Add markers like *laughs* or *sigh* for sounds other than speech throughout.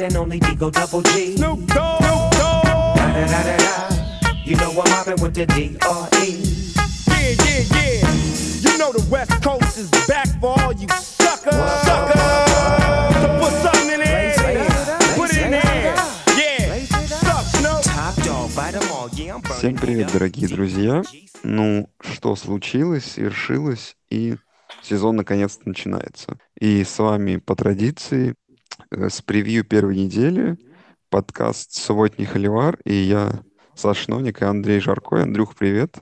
one and only Digo Double G. Snoop Dogg. Snoop Dogg. Da da da da da. You know I'm mobbing with the D.R.E. Yeah, yeah, yeah. You know the West Coast is back for all you suckers. Suckers. So put something in there. Put it in there. Yeah. Suck, Snoop. Top dog, bite 'em all. Yeah, I'm burning Всем it привет, дорогие друзья. Ну, что случилось, свершилось, и сезон наконец-то начинается. И с вами по традиции э, с превью первой недели подкаст «Субботний холивар» и я, Саша Новник и Андрей Жарко. Андрюх, привет.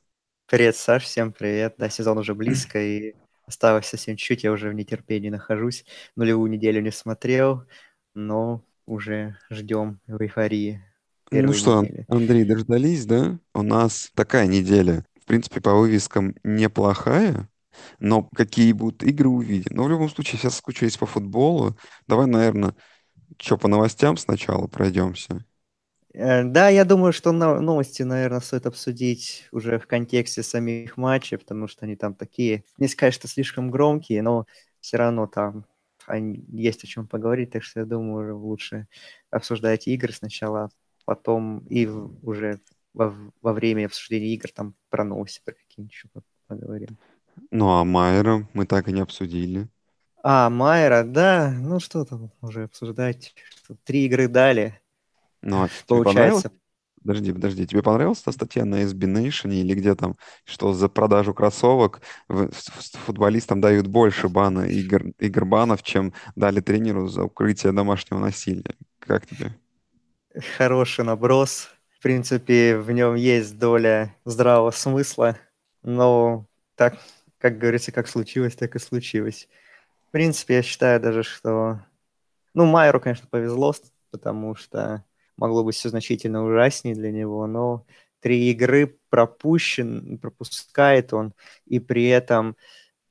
Привет, Саш, всем привет. Да, сезон уже *clears throat* близко, и осталось совсем чуть, я уже в нетерпении нахожусь. Нулевую неделю не смотрел, но уже ждем в эйфории Ну что, недели. Андрей, дождались, да? У нас такая неделя, в принципе, по вывескам неплохая, но какие будут игры увидим. Но в любом случае, сейчас скучаюсь по футболу. Давай, наверное, что, по новостям сначала пройдемся? Э, Да, я думаю, что но- новости, наверное, стоит обсудить уже в контексте самих матчей, потому что они там такие, не сказать, что слишком громкие, но все равно там есть о чем поговорить, так что я думаю, лучше обсуждать игры сначала, потом и уже во, во время обсуждения игр там про новости про какие-нибудь еще по- поговорим. Ну, а Майера мы так и не обсудили. А, Майера, да, ну что там уже обсуждать, что три игры дали, Ну, а получается, Подожди, подожди, тебе понравилась та статья на SB Nation или где там, что за продажу кроссовок футболистам дают больше бана, игр, игр банов, чем дали тренеру за укрытие домашнего насилия? Как тебе? хороший наброс. В принципе, в нем есть доля здравого смысла, но так, как говорится, как случилось, так и случилось. В принципе, я считаю даже, что... Ну, Майеру, конечно, повезло, потому что могло быть все значительно ужаснее для него, но три игры пропущен, пропускает он, и при этом,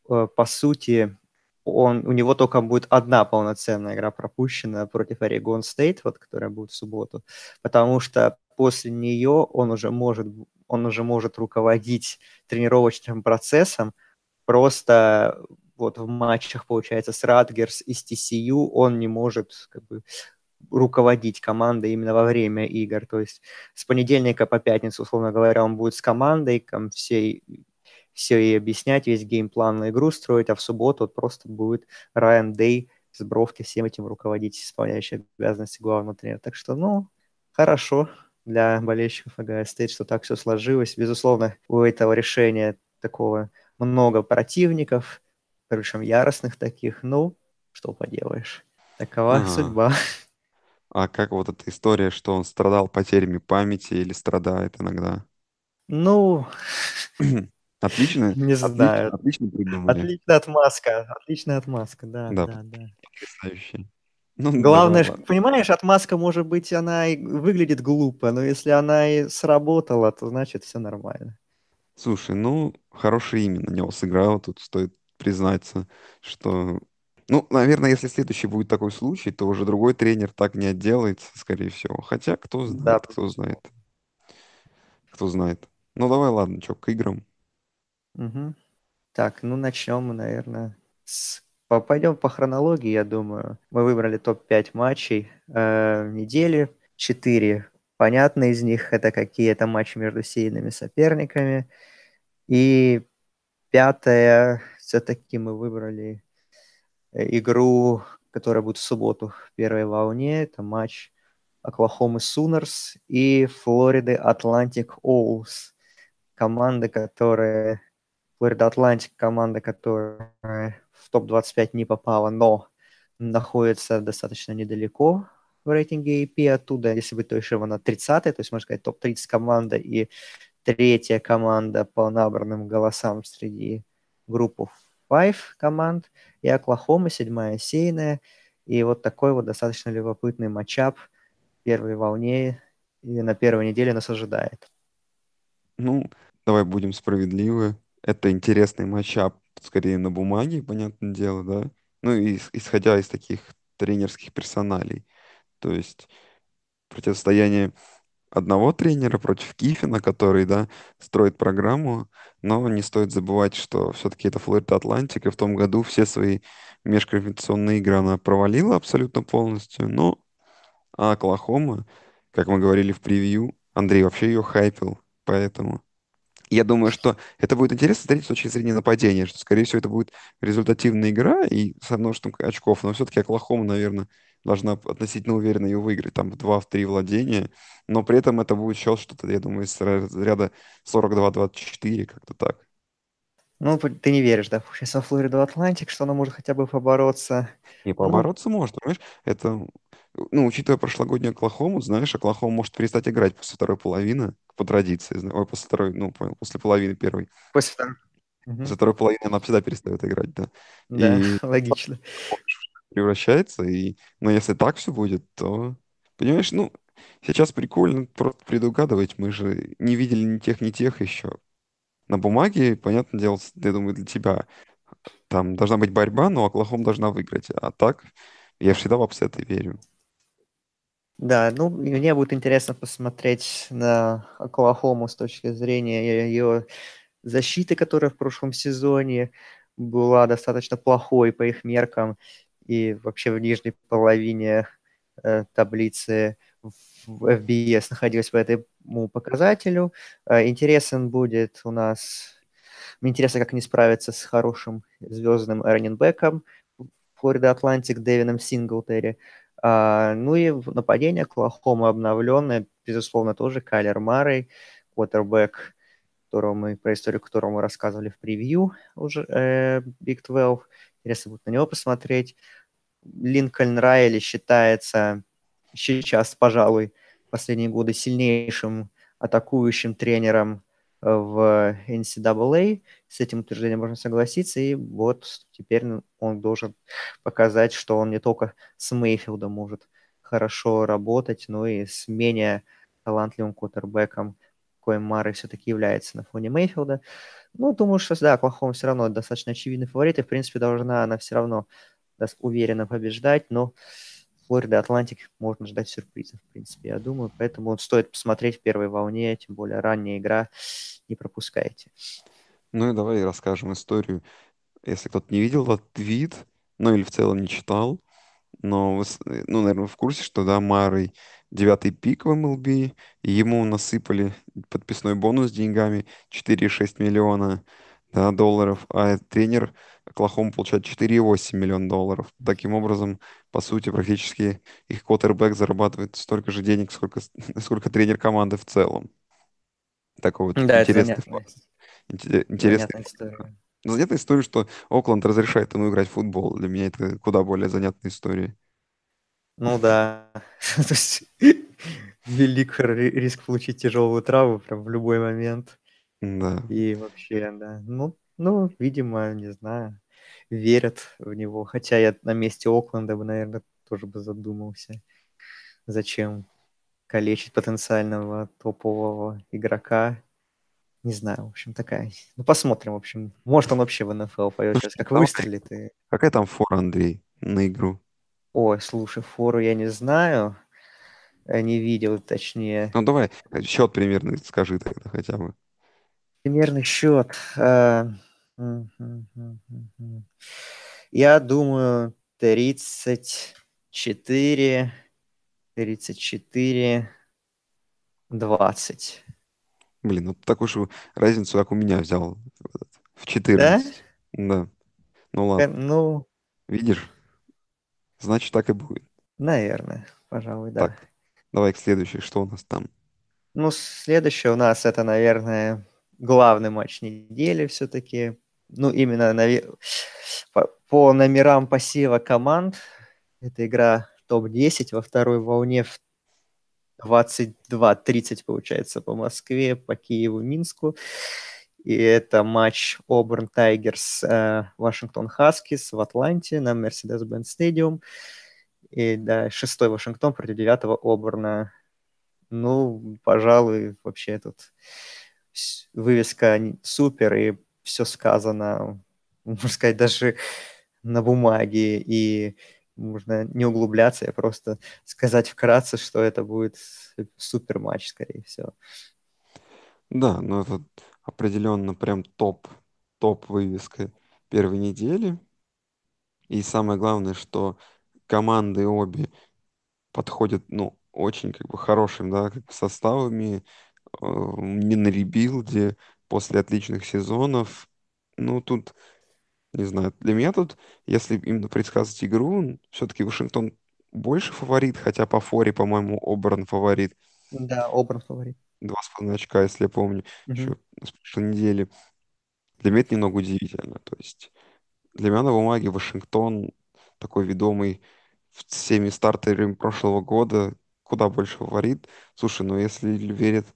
э, по сути, он, у него только будет одна полноценная игра пропущена против Орегон Стейт, вот, которая будет в субботу, потому что после нее он уже может, он уже может руководить тренировочным процессом, просто вот в матчах, получается, с Радгерс и с TCU он не может как бы руководить командой именно во время игр. То есть с понедельника по пятницу, условно говоря, он будет с командой, там всей все ей объяснять, весь геймплан на игру строить, а в субботу вот просто будет Райан Дей с бровки всем этим руководить, исполняющий обязанности главного тренера. Так что, ну, хорошо для болельщиков Ohio State, что так все сложилось. Безусловно, у этого решения такого много противников, причем яростных таких. Ну, что поделаешь. Такова Ага. судьба. А как вот эта история, что он страдал потерями памяти или страдает иногда? Ну, *clears throat* Отлично, не знаю. отлично придумали. Отличная отмазка. Отличная отмазка, да, Да, да, да. потрясающе. Ну, Главное, ж, ладно. понимаешь, отмазка может быть, она и выглядит глупо, но если она и сработала, то значит все нормально. Слушай, ну, хорошее имя на него сыграл, тут стоит признаться, что... Ну, наверное, если следующий будет такой случай, то уже другой тренер так не отделается, скорее всего. Хотя, кто Да, знает, кто знает, кто знает. Ну, давай, ладно, что, к играм. Мгм. Так, ну начнем мы, наверное, с... по- Пойдем по хронологии, я думаю. Мы выбрали топ-5 матчей э, недели. Четыре понятно из них. Это какие-то матчи между сильными соперниками. И пятое, все-таки мы выбрали э, игру, которая будет в субботу в первой волне. Это матч Оклахомы Sooners и Флориды Atlantic Owls. Команды, которые... Флорида Атлантик команда, которая в топ-25 не попала, но находится достаточно недалеко в рейтинге AP оттуда, если быть точным, она 30 то есть, можно сказать, топ-30 команда и третья команда по набранным голосам среди группы Five команд, и Оклахома, седьмая сейная, и вот такой вот достаточно любопытный матчап в первой волне и на первой неделе нас ожидает. Ну, давай будем справедливы. Это интересный матчап, скорее на бумаге, понятное дело, да? Ну, и ис- исходя из таких тренерских персоналей. То есть противостояние одного тренера против Кифина, который, да, строит программу, но не стоит забывать, что все-таки это Флорида Атлантик, и в том году все свои межконфедерационные игры она провалила абсолютно полностью, но А Оклахома, как мы говорили в превью, Андрей вообще ее хайпил, поэтому... Я думаю, что это будет интересно смотреть с точки зрения нападения, что, скорее всего, это будет результативная игра и со множеством очков, но все-таки Оклахома, наверное, должна относительно уверенно ее выиграть, там в 2-3 владения, но при этом это будет счет что-то, я думаю, из ряда 42-24, как-то так. Ну, ты не веришь, да, сейчас во Флориду Атлантик, что она может хотя бы побороться. Не, ну, побороться ну... может, понимаешь? Это, ну, учитывая прошлогоднюю Оклахому, знаешь, Оклахома может перестать играть после второй половины, по традиции. Ой, после второй, ну, понял, после половины первой. После второй. После второй половины она всегда перестает играть, да. Да, и... *laughs* логично. Превращается, и, но если так все будет, то, понимаешь, ну, сейчас прикольно просто предугадывать, мы же не видели ни тех, ни тех еще на бумаге, понятное дело, я думаю, для тебя там должна быть борьба, но Оклахом должна выиграть. А так, я всегда в апсеты верю. Да, ну, мне будет интересно посмотреть на Оклахому с точки зрения ее защиты, которая в прошлом сезоне была достаточно плохой по их меркам и вообще в нижней половине э, таблицы в FBS находилась по этому показателю. Э, интересен будет у нас... Мне интересно, как они справятся с хорошим звездным раненбеком Флорида Атлантик Дэвином Синглтери. А, ну и нападение Клахома обновленное, безусловно, тоже Кайлер Марой, квотербек, которого мы, про историю которого мы рассказывали в превью уже э, Big 12. Интересно будет на него посмотреть. Линкольн Райли считается сейчас, пожалуй, последние годы сильнейшим атакующим тренером э, в NCAA. С этим утверждением можно согласиться. И вот теперь он должен показать, что он не только с Мейфилдом может хорошо работать, но и с менее талантливым кутербеком, коим Мары все-таки является на фоне Мейфилда. Ну, думаю, что да, Оклахома все равно достаточно очевидный фаворит, и, в принципе, должна она все равно уверенно побеждать, но Флорида Атлантик можно ждать сюрпризов, в принципе, я думаю. Поэтому стоит посмотреть в первой волне, тем более ранняя игра, не пропускайте. Ну и давай расскажем историю. Если кто-то не видел этот твит, ну или в целом не читал, но, ну, наверное, в курсе, что, да, Марой девятый пик в MLB, ему насыпали подписной бонус деньгами 4,6 миллиона да, долларов, а тренер Оклахома получает 4,8 миллиона долларов. Таким образом, по сути, практически их квотербек зарабатывает столько же денег, сколько, *laughs* сколько тренер команды в целом. Такой вот да, интересный факт. Интересная история. Ну, занятная история, что Окленд разрешает ему играть в футбол. Для меня это куда более занятная история. Ну да. *laughs* То есть *laughs* велик риск получить тяжелую травму прям в любой момент. Да. И вообще, да. Ну, ну, видимо, не знаю, верят в него. Хотя я на месте Окленда бы, наверное, тоже бы задумался, зачем калечить потенциального топового игрока. Не знаю, в общем, такая. Ну, посмотрим, в общем. Может, он вообще в НФЛ пойдет сейчас, как выстрелит. И... Какая там фора, Андрей, на игру? Ой, слушай, фору я не знаю. Не видел, точнее. Ну, давай, счет примерно скажи тогда хотя бы. Примерный счет. Э, я думаю, 34, 34, 20. Блин, ну такую же разницу, как у меня взял в 14. Да? Да. Ну ладно. Ну, Видишь? Значит, так и будет. наверное, пожалуй, да. Так, давай к следующей. Что у нас там? Ну, следующее у нас это, наверное, главный матч недели все-таки. Ну, именно на, по, номерам пассива команд. Это игра топ-10 во второй волне в 22-30, получается, по Москве, по Киеву, Минску. И это матч Оберн Тайгерс, э, Вашингтон Хаскис в Атланте на Mercedes-Benz Stadium. И да, шестой Вашингтон против девятого Оберна. Ну, пожалуй, вообще тут вывеска супер, и все сказано, *laughs* можно сказать, даже на бумаге, и можно не углубляться, а просто сказать вкратце, что это будет супер матч, скорее всего. Да, но это определенно прям топ, топ вывеска первой недели. И самое главное, что команды обе подходят, ну, очень как бы хорошим, да, как бы составами, не на ребилде, после отличных сезонов. Ну, тут, не знаю, для меня тут, если именно предсказывать игру, все-таки Вашингтон больше фаворит, хотя по форе, по-моему, Оберн фаворит. Да, Оберн фаворит. Два с половиной очка, если я помню, Мгм. еще с прошлой недели. Для меня это немного удивительно. То есть для меня на бумаге Вашингтон такой ведомый всеми стартерами прошлого года куда больше фаворит. Слушай, ну если верят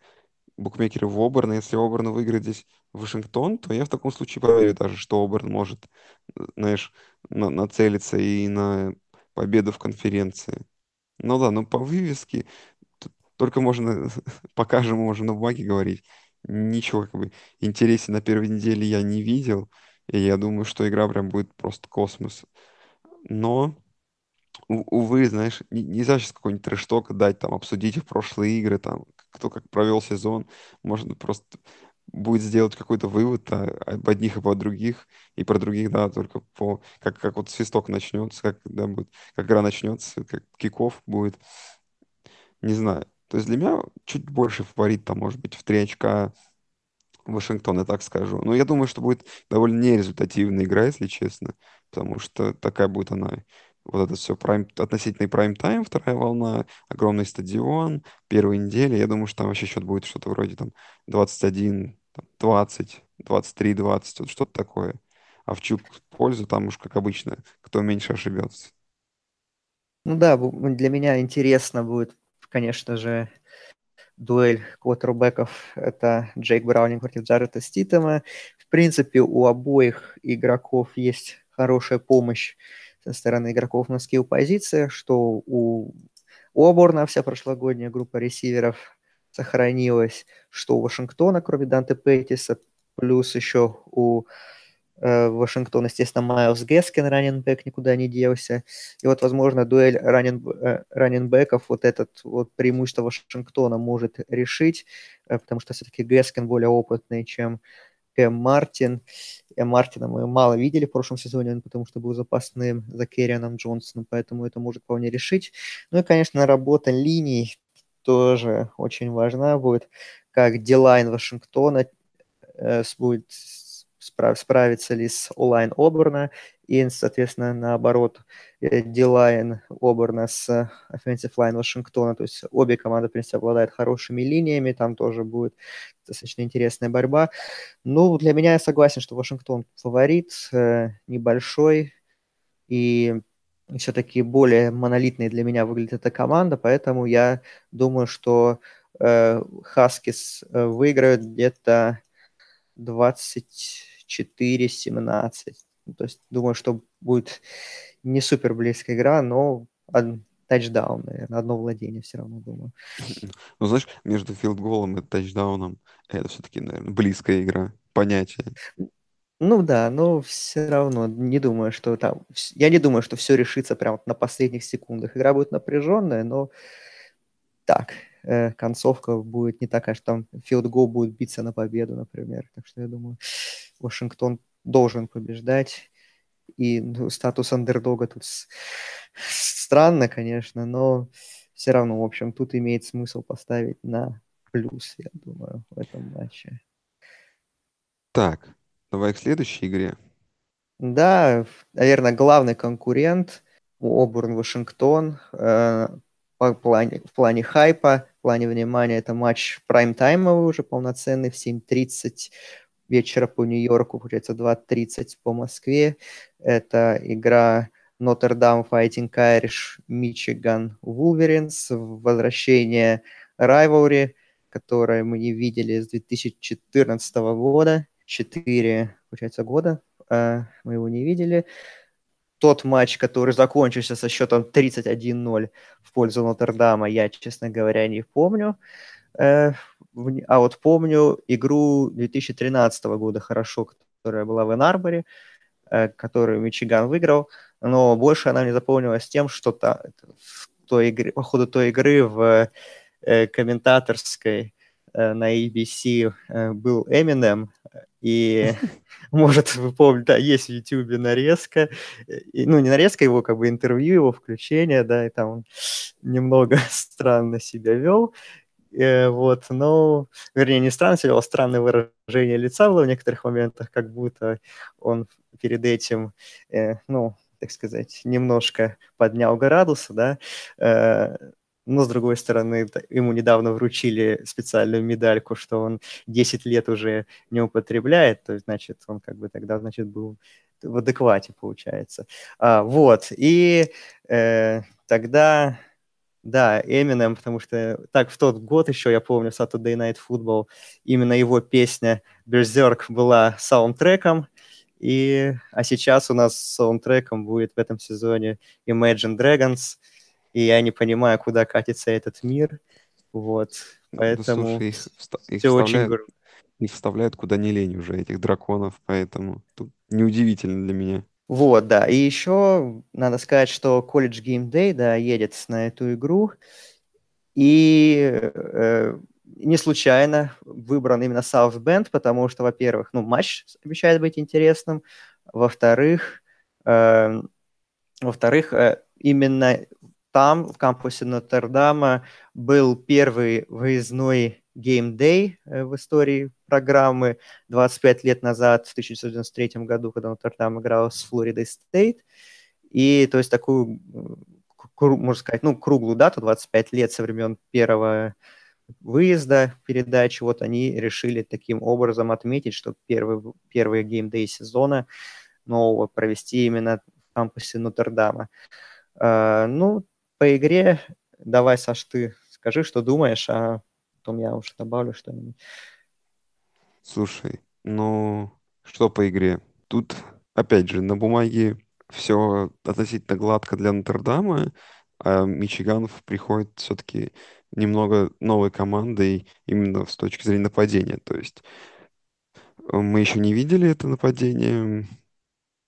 букмекеры в Оберн, если Оберн выиграет здесь Вашингтон, то я в таком случае поверю даже, что Оберн может, э, знаешь, на- нацелиться и на победу в конференции. Ну да, ну по вывеске только можно, *laughs* пока же мы можем на бумаге говорить. Ничего как бы интереснее на первой неделе я не видел. И я думаю, что игра прям будет просто космос. Но увы, знаешь, не- нельзя сейчас какой-нибудь трэш-ток дать, там, обсудить их прошлые игры, там, кто как провел сезон. Можно просто будет сделать какой-то вывод а, об одних и по других, и про других, да, только по, как, как вот свисток начнется, как, да, будет, как игра начнется, как киков будет, не знаю. То есть для меня чуть больше фаворит, там, может быть, в 3 очка Вашингтон, я так скажу. Но я думаю, что будет довольно нерезультативная игра, если честно, потому что такая будет она. Вот это все прайм, относительный прайм-тайм, вторая волна, огромный стадион, первые недели. Я думаю, что там вообще счет будет что-то вроде там 21, там, 20, 23, 20, вот что-то такое. А в чью пользу там уж, как обычно, кто меньше ошибется. Ну да, для меня интересно будет, конечно же, дуэль квотербеков. Это Джейк Браунинг против Джареда Ститема. В принципе, у обоих игроков есть хорошая помощь со стороны игроков на скилл-позициях, что у, у Оборна вся прошлогодняя группа ресиверов сохранилась, что у Вашингтона, кроме Данте Петтиса, плюс еще у э, Вашингтона, естественно, Майлз Гескин, раненбэк, никуда не делся. И вот, возможно, дуэль ранен, э, раненбеков, вот этот вот преимущество Вашингтона может решить, э, потому что все-таки Гескин более опытный, чем Кэм Мартин. Кэм Мартина мы мало видели в прошлом сезоне, потому что был запасным за Керрианом Джонсоном, поэтому это может вполне решить. Ну и, конечно, работа линий тоже очень важна будет, как Дилайн Вашингтона э, будет справ, справиться ли с онлайн Оберна, и, соответственно, наоборот, Дилайн Оберна с Offensive Line Вашингтона. То есть обе команды, в принципе, обладают хорошими линиями, там тоже будет достаточно интересная борьба. Ну, для меня я согласен, что Вашингтон фаворит, э, небольшой, и все-таки более монолитной для меня выглядит эта команда, поэтому я думаю, что э, Хаскис э, выиграют где-то 24-17. Ну, то есть думаю, что будет не супер близкая игра, но тачдаун, наверное, одно владение все равно, думаю. *laughs* Ну, знаешь, между филдголом и тачдауном это все-таки, наверное, близкая игра, понятие. Ну да, но все равно не думаю, что там... Я не думаю, что все решится прямо на последних секундах. Игра будет напряженная, но так, э, концовка будет не такая, что там филдгол будет биться на победу, например. Так что я думаю, Вашингтон должен побеждать. И ну, статус андердога тут странно, конечно, но все равно, в общем, тут имеет смысл поставить на плюс, я думаю, в этом матче. Так, давай к следующей игре. Да, наверное, главный конкурент у Обурн Вашингтон э, по плане, в плане хайпа, в плане внимания, это матч прайм-таймовый уже полноценный в 7.30 вечера по Нью-Йорку, получается 2.30 по Москве. Это игра Dame Fighting Irish Michigan Wolverines, возвращение Rivalry, которое мы не видели с 2014 года. Четыре, получается, года мы его не видели. Тот матч, который закончился со счетом 31-0 в пользу Нотр-Дама, я, честно говоря, не помню. А вот помню игру 2013 года хорошо, которая была в Энарборе, которую Мичиган выиграл, но больше она мне запомнилась тем, что та, в той игре, по ходу той игры в комментаторской э, на ABC э, был Eminem, и, *laughs* может, вы помните, да, есть в YouTube нарезка, и, ну, не нарезка его, как бы интервью, его включение, да, и там он немного *laughs* странно себя вел, э, вот, но, вернее, не странно вел, а странное выражение лица было в некоторых моментах, как будто он перед этим, э, ну, так сказать, немножко поднял градусы, да, э, но, с другой стороны, ему недавно вручили специальную медальку, что он 10 лет уже не употребляет, то есть, значит, он как бы тогда, значит, был в адеквате, получается. А, вот, и э, тогда, да, Эминем, потому что так в тот год еще, я помню, Saturday Night Football, именно его песня «Berserk» была саундтреком, и, а сейчас у нас саундтреком будет в этом сезоне Imagine Dragons – и я не понимаю, куда катится этот мир. Вот, ну, поэтому ну, слушай, их, их все очень грустно. Их вставляют куда не лень уже, этих драконов, поэтому тут неудивительно для меня. Вот, да. И еще надо сказать, что College Game Day, да, едет на эту игру. И э, не случайно выбран именно South Bend, потому что, во-первых, ну, матч обещает быть интересным. Во-вторых, э, во-вторых, э, именно там, в кампусе Нотр-Дама, был первый выездной геймдей э, в истории программы 25 лет назад, в 1993 году, когда Нотр-Дам играл с Флоридой Стейт. И то есть такую, можно сказать, ну, круглую дату, 25 лет со времен первого выезда передачи, вот они решили таким образом отметить, что первый, первый геймдей сезона нового провести именно в кампусе Нотр-Дама. Uh, ну, по игре давай, Саш, ты скажи, что думаешь, а потом я уже добавлю что-нибудь. Слушай, ну, что по игре? Тут, опять же, на бумаге все относительно гладко для Нотр-Дама, а Мичиганов приходит все-таки немного новой командой именно с точки зрения нападения. То есть э, мы еще не видели это нападение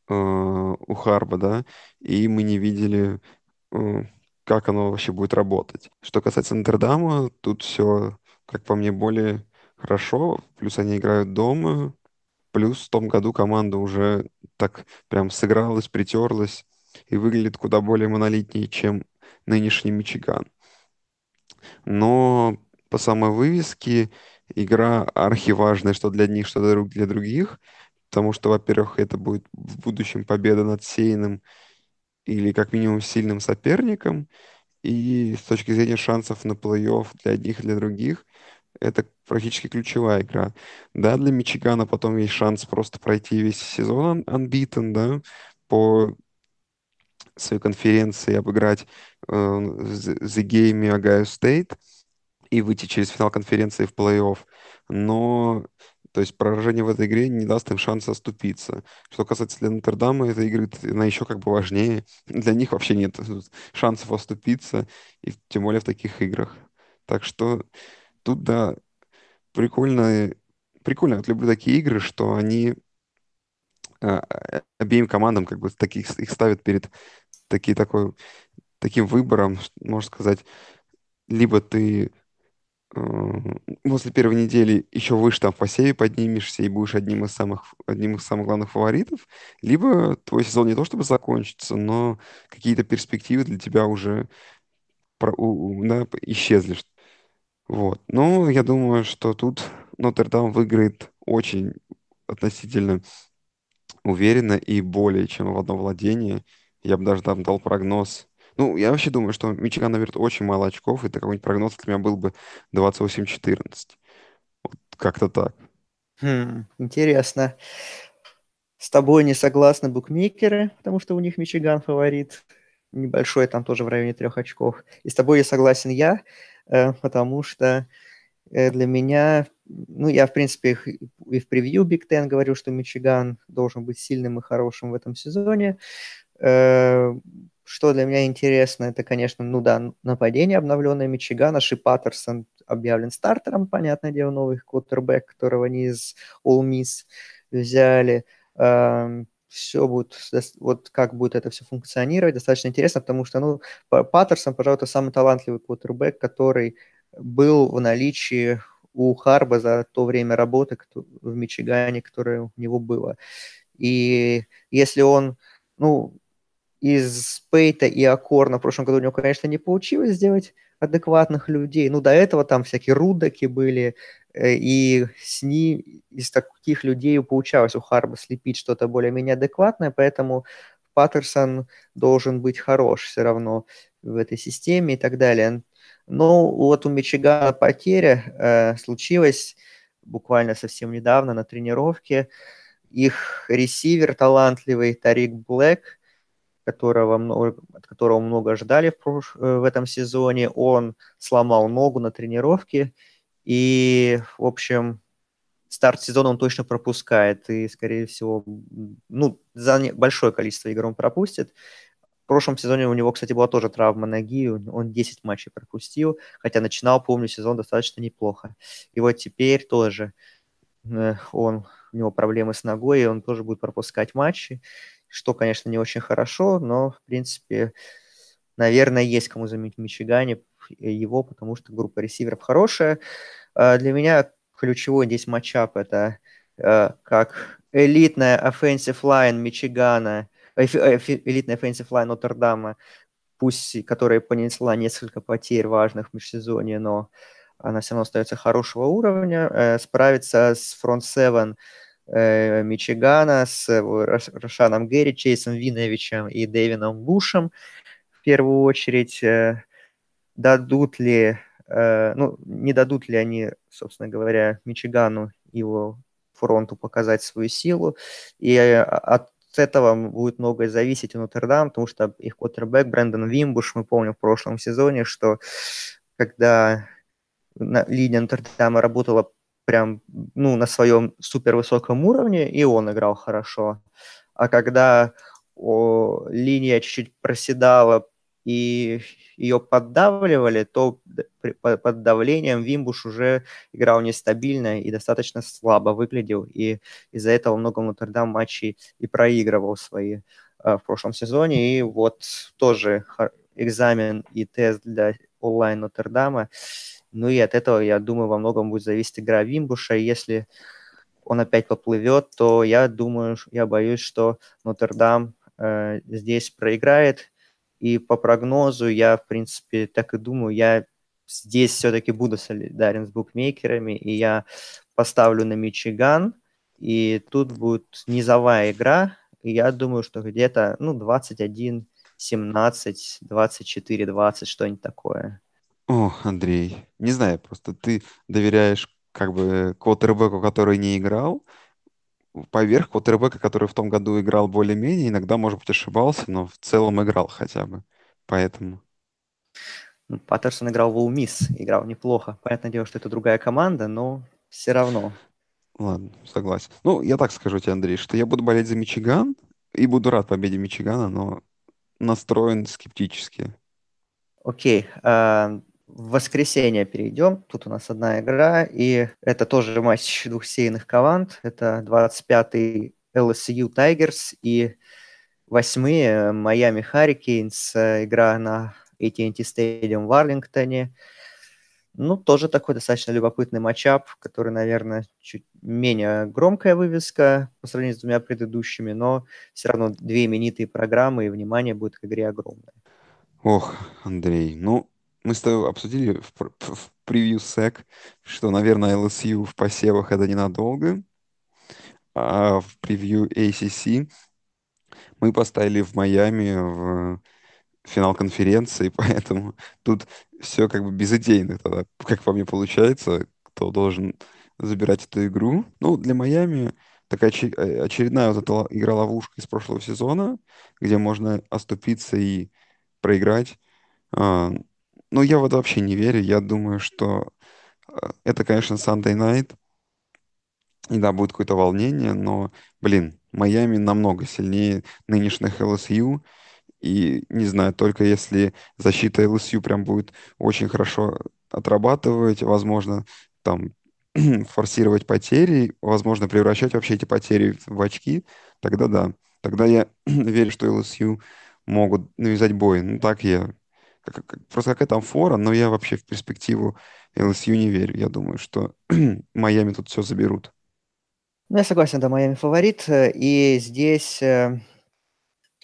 э, у Харба, да, и мы не видели э, как оно вообще будет работать. Что касается Нотр-Дама, тут все, как по мне, более хорошо. Плюс они играют дома. Плюс в том году команда уже так прям сыгралась, притерлась и выглядит куда более монолитнее, чем нынешний Мичиган. Но по самой вывеске игра архиважная, что для них, что для других, потому что, во-первых, это будет в будущем победа над Сейном или как минимум сильным соперником. И с точки зрения шансов на плей-офф для одних и для других, это практически ключевая игра. Да, для Мичигана потом есть шанс просто пройти весь сезон unbeaten, да, по своей конференции обыграть э, The Game и Ohio State и выйти через финал конференции в плей-офф. Но то есть поражение в этой игре не даст им шанса оступиться. Что касается Нотр-Дама, этой игры, она еще как бы важнее. Для них вообще нет шансов оступиться, и тем более в таких играх. Так что тут, да, прикольно. Прикольно, вот люблю такие игры, что они а, а, обеим командам как бы таких, их ставят перед таки, такой, таким выбором, можно сказать, либо ты после первой недели еще выше там в посеве поднимешься и будешь одним из самых, одним из самых главных фаворитов, либо твой сезон не то чтобы закончится, но какие-то перспективы для тебя уже про, у, да, исчезли. Вот. Но я думаю, что тут Нотр-Дам выиграет очень относительно уверенно и более чем в одно владение. Я бы даже там дал прогноз ну, я вообще думаю, что Мичиган наберет очень мало очков, и такой прогноз для меня был бы 28-14. Вот как-то так. Хм, интересно. С тобой не согласны букмекеры, потому что у них Мичиган фаворит. Небольшой, там тоже в районе трех очков. И с тобой не согласен я, потому что э, для меня, ну, я, в принципе, и в превью Биг Ten говорю, что Мичиган должен быть сильным и хорошим в этом сезоне. Э, что для меня интересно, это, конечно, ну да, нападение обновленное Мичигана. Ши Паттерсон объявлен стартером, понятное дело, новый квотербек, которого они из All Miss взяли. Эм, все будет, вот как будет это все функционировать, достаточно интересно, потому что, ну, Паттерсон, пожалуй, это самый талантливый квотербек, который был в наличии у Харба за то время работы в Мичигане, которое у него было. И если он, ну, из Пейта и Акорна в прошлом году у него, конечно, не получилось сделать адекватных людей. Ну, до этого там всякие Рудаки были, э, и с ним, из таких людей получалось у Харба слепить что-то более-менее адекватное, поэтому Паттерсон должен быть хорош все равно в этой системе и так далее. Но вот у Мичигана потеря э, случилась буквально совсем недавно на тренировке. Их ресивер талантливый Тарик Блэк, которого много, от которого много ждали в, прош... Э, в этом сезоне, он сломал ногу на тренировке. И, в общем, старт сезона он точно пропускает. И, скорее всего, ну, за большое количество игр он пропустит. В прошлом сезоне у него, кстати, была тоже травма ноги, он 10 матчей пропустил, хотя начинал, помню, сезон достаточно неплохо. И вот теперь тоже э, он, у него проблемы с ногой, и он тоже будет пропускать матчи, что, конечно, не очень хорошо, но, в принципе, наверное, есть кому заменить в Мичигане его, потому что группа ресиверов хорошая. А для меня ключевой здесь матчап – это э, как элитная offensive line Мичигана – элитная offensive line Нотр-Дама, пусть которая понесла несколько потерь важных в межсезонье, но она все равно остается хорошего уровня, э, справиться с фронт-севен э, Мичигана, с Рошаном Гэри, Чейсом Виновичем и Дэвином Бушем в первую очередь. Э, дадут ли, э, ну, не дадут ли они, собственно говоря, Мичигану его фронту показать свою силу. И э, от этого будет многое зависеть у Нотр-Дам, потому что их квотербек Брэндон Вимбуш, мы помним в прошлом сезоне, что когда линия Нотр-Дама работала прям ну, на своем супервысоком уровне, и он играл хорошо. А когда о, линия чуть-чуть проседала и ее поддавливали, то под давлением Вимбуш уже играл нестабильно и достаточно слабо выглядел, и из-за этого много Нотр-Дам матчей и проигрывал свои э, в прошлом сезоне, и вот тоже экзамен и тест для онлайн Нотр-Дама, ну и от этого, я думаю, во многом будет зависеть игра Вимбуша, если он опять поплывет, то я думаю, я боюсь, что Нотр-Дам э, здесь проиграет, и по прогнозу я, в принципе, так и думаю, я здесь все-таки буду солидарен с букмекерами, и я поставлю на Мичиган, и тут будет низовая игра, и я думаю, что где-то, ну, 21, 17, 24, 20, что-нибудь такое. О, Андрей, не знаю, просто ты доверяешь как бы квотербеку, который не играл, поверх квотербека, который в том году играл более-менее, иногда, может быть, ошибался, но в целом играл хотя бы. Поэтому. Ну, Паттерсон играл в Улмис, играл неплохо. Понятное дело, что это другая команда, но все равно. Ладно, согласен. Ну, я так скажу тебе, Андрей, что я буду болеть за Мичиган и буду рад победе Мичигана, но настроен скептически. Окей. А, в воскресенье перейдем. Тут у нас одна игра, и это тоже матч двух сейных команд. Это 25-й LSU Tigers и восьмые Miami Hurricanes. Игра на AT&T Stadium в Арлингтоне. Ну, тоже такой достаточно любопытный матчап, который, наверное, чуть менее громкая вывеска по сравнению с двумя предыдущими, но все равно две именитые программы, и внимание будет к игре огромное. Ох, Андрей, ну, мы с тобой обсудили в, в превью SEC, что, наверное, LSU в посевах это ненадолго, а в превью ACC мы поставили в Майами в финал конференции, *laughs* поэтому тут все как бы безыдейно тогда, как по мне получается, кто должен забирать эту игру. Ну, для Майами такая очередная вот эта игра-ловушка из прошлого сезона, где можно оступиться и проиграть. Ну, я вот вообще не верю. Я думаю, что э, это, конечно, Sunday Night. И да, будет какое-то волнение, но, блин, Майами намного сильнее нынешних LSU. И не знаю, только если защита LSU прям будет очень хорошо отрабатывать, возможно, там *clears throat* форсировать потери, возможно, превращать вообще эти потери в очки, тогда да. Тогда я *clears throat* верю, что LSU могут навязать бой. Ну, так я как- как- просто какая там фора, но я вообще в перспективу LSU не верю. Я думаю, что *clears throat* Майами тут все заберут. Ну, я согласен, да, Майами фаворит. И здесь, э,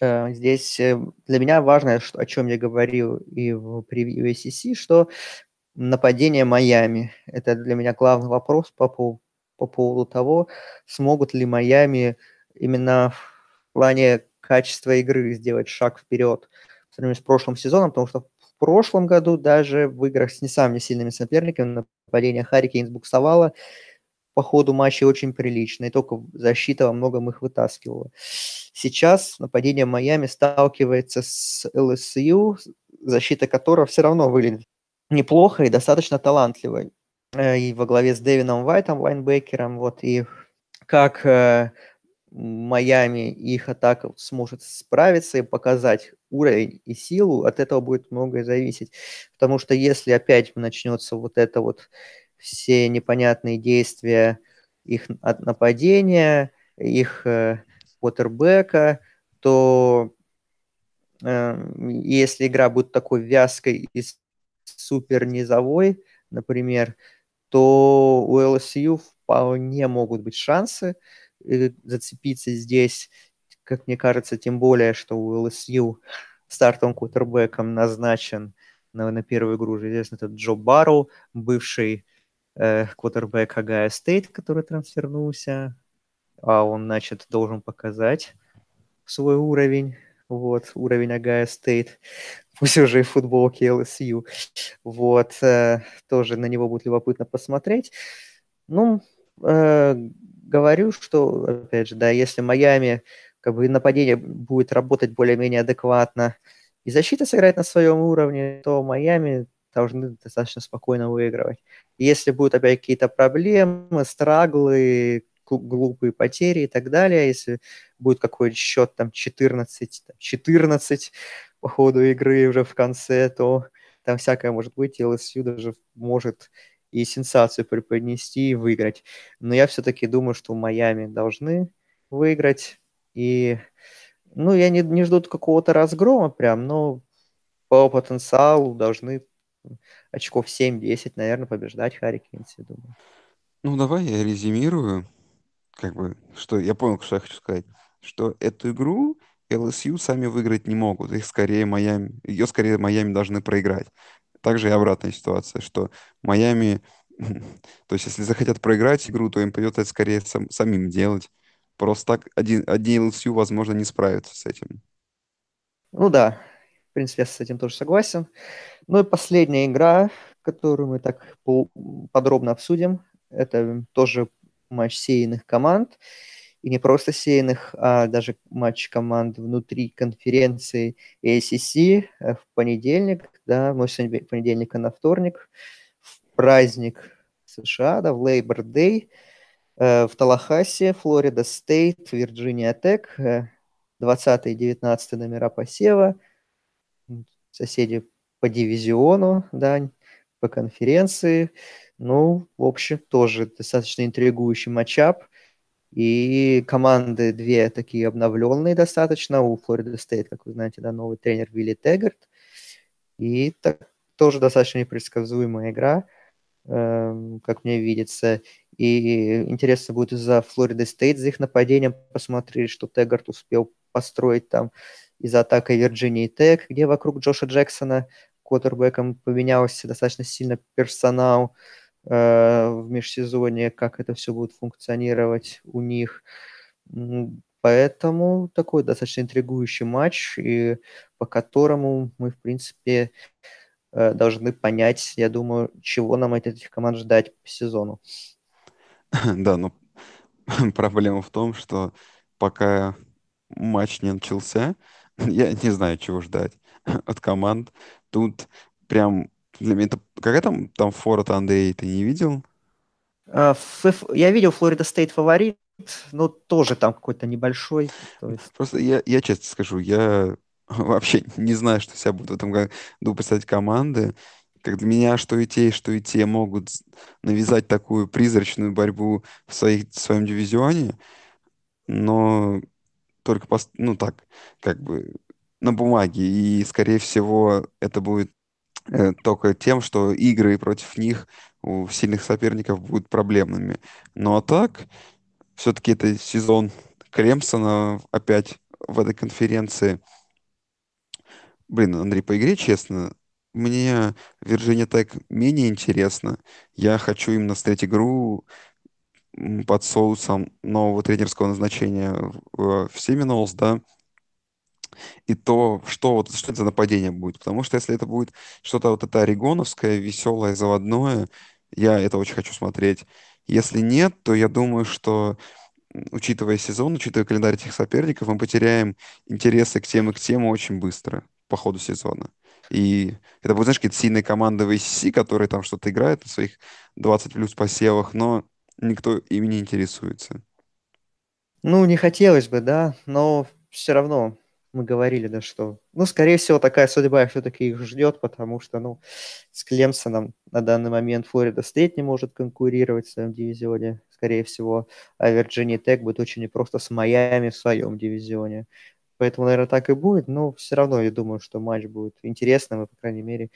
э, здесь э, для меня важно, о чем я говорил и в превью ACC, что нападение Майами. Это для меня главный вопрос по, пов- по поводу того, смогут ли Майами именно в плане качества игры сделать шаг вперед по сравнению с прошлым сезоном, потому что в прошлом году даже в играх с не самыми сильными соперниками нападение Харрикейнс буксовало, по ходу матча очень прилично, и только защита во многом их вытаскивала. Сейчас нападение Майами сталкивается с ЛСЮ, защита которого все равно выглядит неплохо и достаточно талантливой. Э, И во главе с Дэвином Вайтом, лайнбекером, вот, и как э, Майами и их атака сможет справиться и показать уровень и силу, от этого будет многое зависеть. Потому что если опять начнется вот это вот все непонятные действия их от нападения, их э, квотербека, то э, если игра будет такой вязкой и супер низовой, например, то у LSU вполне могут быть шансы зацепиться здесь, как мне кажется, тем более, что у LSU стартовым квотербеком назначен на, на первую игру уже известно этот Джо Барроу, бывший э, квотербек Ohio State, который трансфернулся, а он, значит, должен показать свой уровень, вот, уровень Ohio State, пусть уже и в футболке LSU, вот, э, тоже на него будет любопытно посмотреть. Ну, э, говорю, что, опять же, да, если Майами, как бы, нападение будет работать более-менее адекватно, и защита сыграет на своем уровне, то Майами должны достаточно спокойно выигрывать. Если будут опять какие-то проблемы, страглы, глупые потери и так далее, если будет какой-то счет там 14, 14 по ходу игры уже в конце, то там всякое может быть, и LSU даже может и сенсацию преподнести и выиграть. Но я все-таки думаю, что Майами должны выиграть. И, ну, я не, не жду какого-то разгрома прям, но по потенциалу должны очков 7-10, наверное, побеждать Харрикейнс, я думаю. Ну, давай я резюмирую. Как бы, что я понял, что я хочу сказать. Что эту игру LSU сами выиграть не могут. Их скорее Майами, ее скорее Майами должны проиграть. Также и обратная ситуация, что Майами, *laughs* то есть если захотят проиграть игру, то им придется это скорее сам, самим делать. Просто так один, одни LSU, возможно, не справятся с этим. Ну да, в принципе, я с этим тоже согласен. Ну и последняя игра, которую мы так подробно обсудим, это тоже матч сеянных команд. И не просто сеянных, а даже матч команд внутри конференции ACC в понедельник, да, мы сегодня понедельника на вторник, в праздник США, да, в Labor Day, в Талахасе, Флорида Стейт, Вирджиния Тек, 20 и 19 номера посева, соседи по дивизиону, да, по конференции. Ну, в общем, тоже достаточно интригующий matchup. И команды две такие обновленные достаточно. У Florida State, как вы знаете, да, новый тренер Вилли Теггарт. И так, тоже достаточно непредсказуемая игра, э, как мне видится. И интересно будет и за Florida State, за их нападением посмотреть, что Теггарт успел построить там из-за атаки Вирджинии Тек, где вокруг Джоша Джексона квотербеком поменялся достаточно сильно персонал э, в межсезонье, как это все будет функционировать у них. Поэтому такой достаточно интригующий матч, и по которому мы, в принципе, э, должны понять, я думаю, чего нам от этих команд ждать по сезону. *laughs* Да, но *laughs* проблема в том, что пока матч не начался, *laughs* я не знаю, чего ждать от команд. Тут прям для меня это... Какая там, там фора Тандей, ты не видел? Uh, я видел Florida State фаворит, но тоже там какой-то небольшой. Есть... Просто я, я честно скажу, я *laughs* вообще не знаю, что себя будут в этом году представить команды. Как для меня, что и те, что и те могут навязать такую призрачную борьбу в, своих, в своем дивизионе, но только, пост... ну так, как бы на бумаге. И, скорее всего, это будет только тем, что игры против них у сильных соперников будут проблемными. Ну а так, все-таки это сезон Клемсона опять в этой конференции. Блин, Андрей, по игре, честно, мне Virginia Tech менее интересно. Я хочу именно смотреть игру под соусом нового тренерского назначения в, в Seminoles, да, и то, что вот что это за нападение будет. Потому что если это будет что-то вот это орегоновское, веселое, заводное, я это очень хочу смотреть. Если нет, то я думаю, что учитывая сезон, учитывая календарь этих соперников, мы потеряем интересы к тем и к тем очень быстро по ходу сезона. И это будет, знаешь, какие-то сильные команды в ACC, которые там что-то играют на своих 20 плюс посевах, но никто ими не интересуется. Ну, не хотелось бы, да, но все равно мы говорили, да, что, ну, скорее всего, такая судьба все-таки их ждет, потому что, ну, с Клемсоном на данный момент Флорида Стейт не может конкурировать в своем дивизионе, скорее всего, а Вирджиния Тек будет очень непросто с Майами в своем дивизионе. Поэтому, наверное, так и будет, но все равно я думаю, что матч будет интересным и, по крайней мере,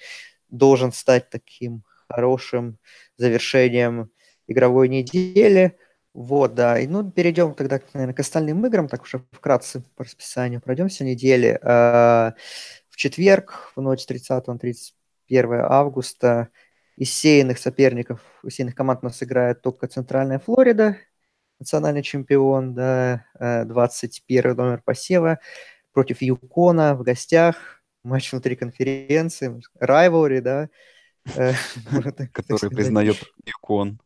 должен стать таким хорошим завершением игровой недели. Вот, да. И, ну, перейдем тогда, наверное, к остальным играм, так уже вкратце по расписанию пройдемся недели. А, в четверг, в ночь 30 на 31 августа, из сеянных соперников, из сеянных команд у нас играет только Центральная Флорида, национальный чемпион, да, 21 э, номер посева, против Юкона в гостях, матч внутри конференции, райвори, да. Э, *laughs* Который признает Юкон.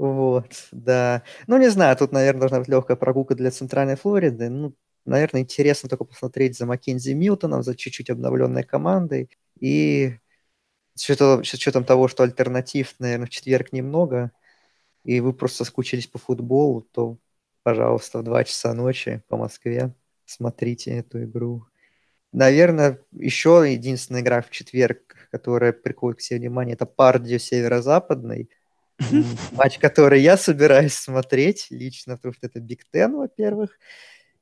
Вот, да. Ну, не знаю, тут, наверное, должна быть легкая прогулка для Центральной Флориды. Ну, наверное, интересно только посмотреть за Маккензи Милтоном, за чуть-чуть обновленной командой. И с учетом, с учетом того, что альтернатив, наверное, в четверг немного, и вы просто соскучились по футболу, то, пожалуйста, в 2 часа ночи по Москве смотрите эту игру. Наверное, еще единственная игра в четверг, которая приходит к себе внимание, это Пардио Северо-Западный – матч, который я собираюсь смотреть лично, потому что это Биг Тен, во-первых,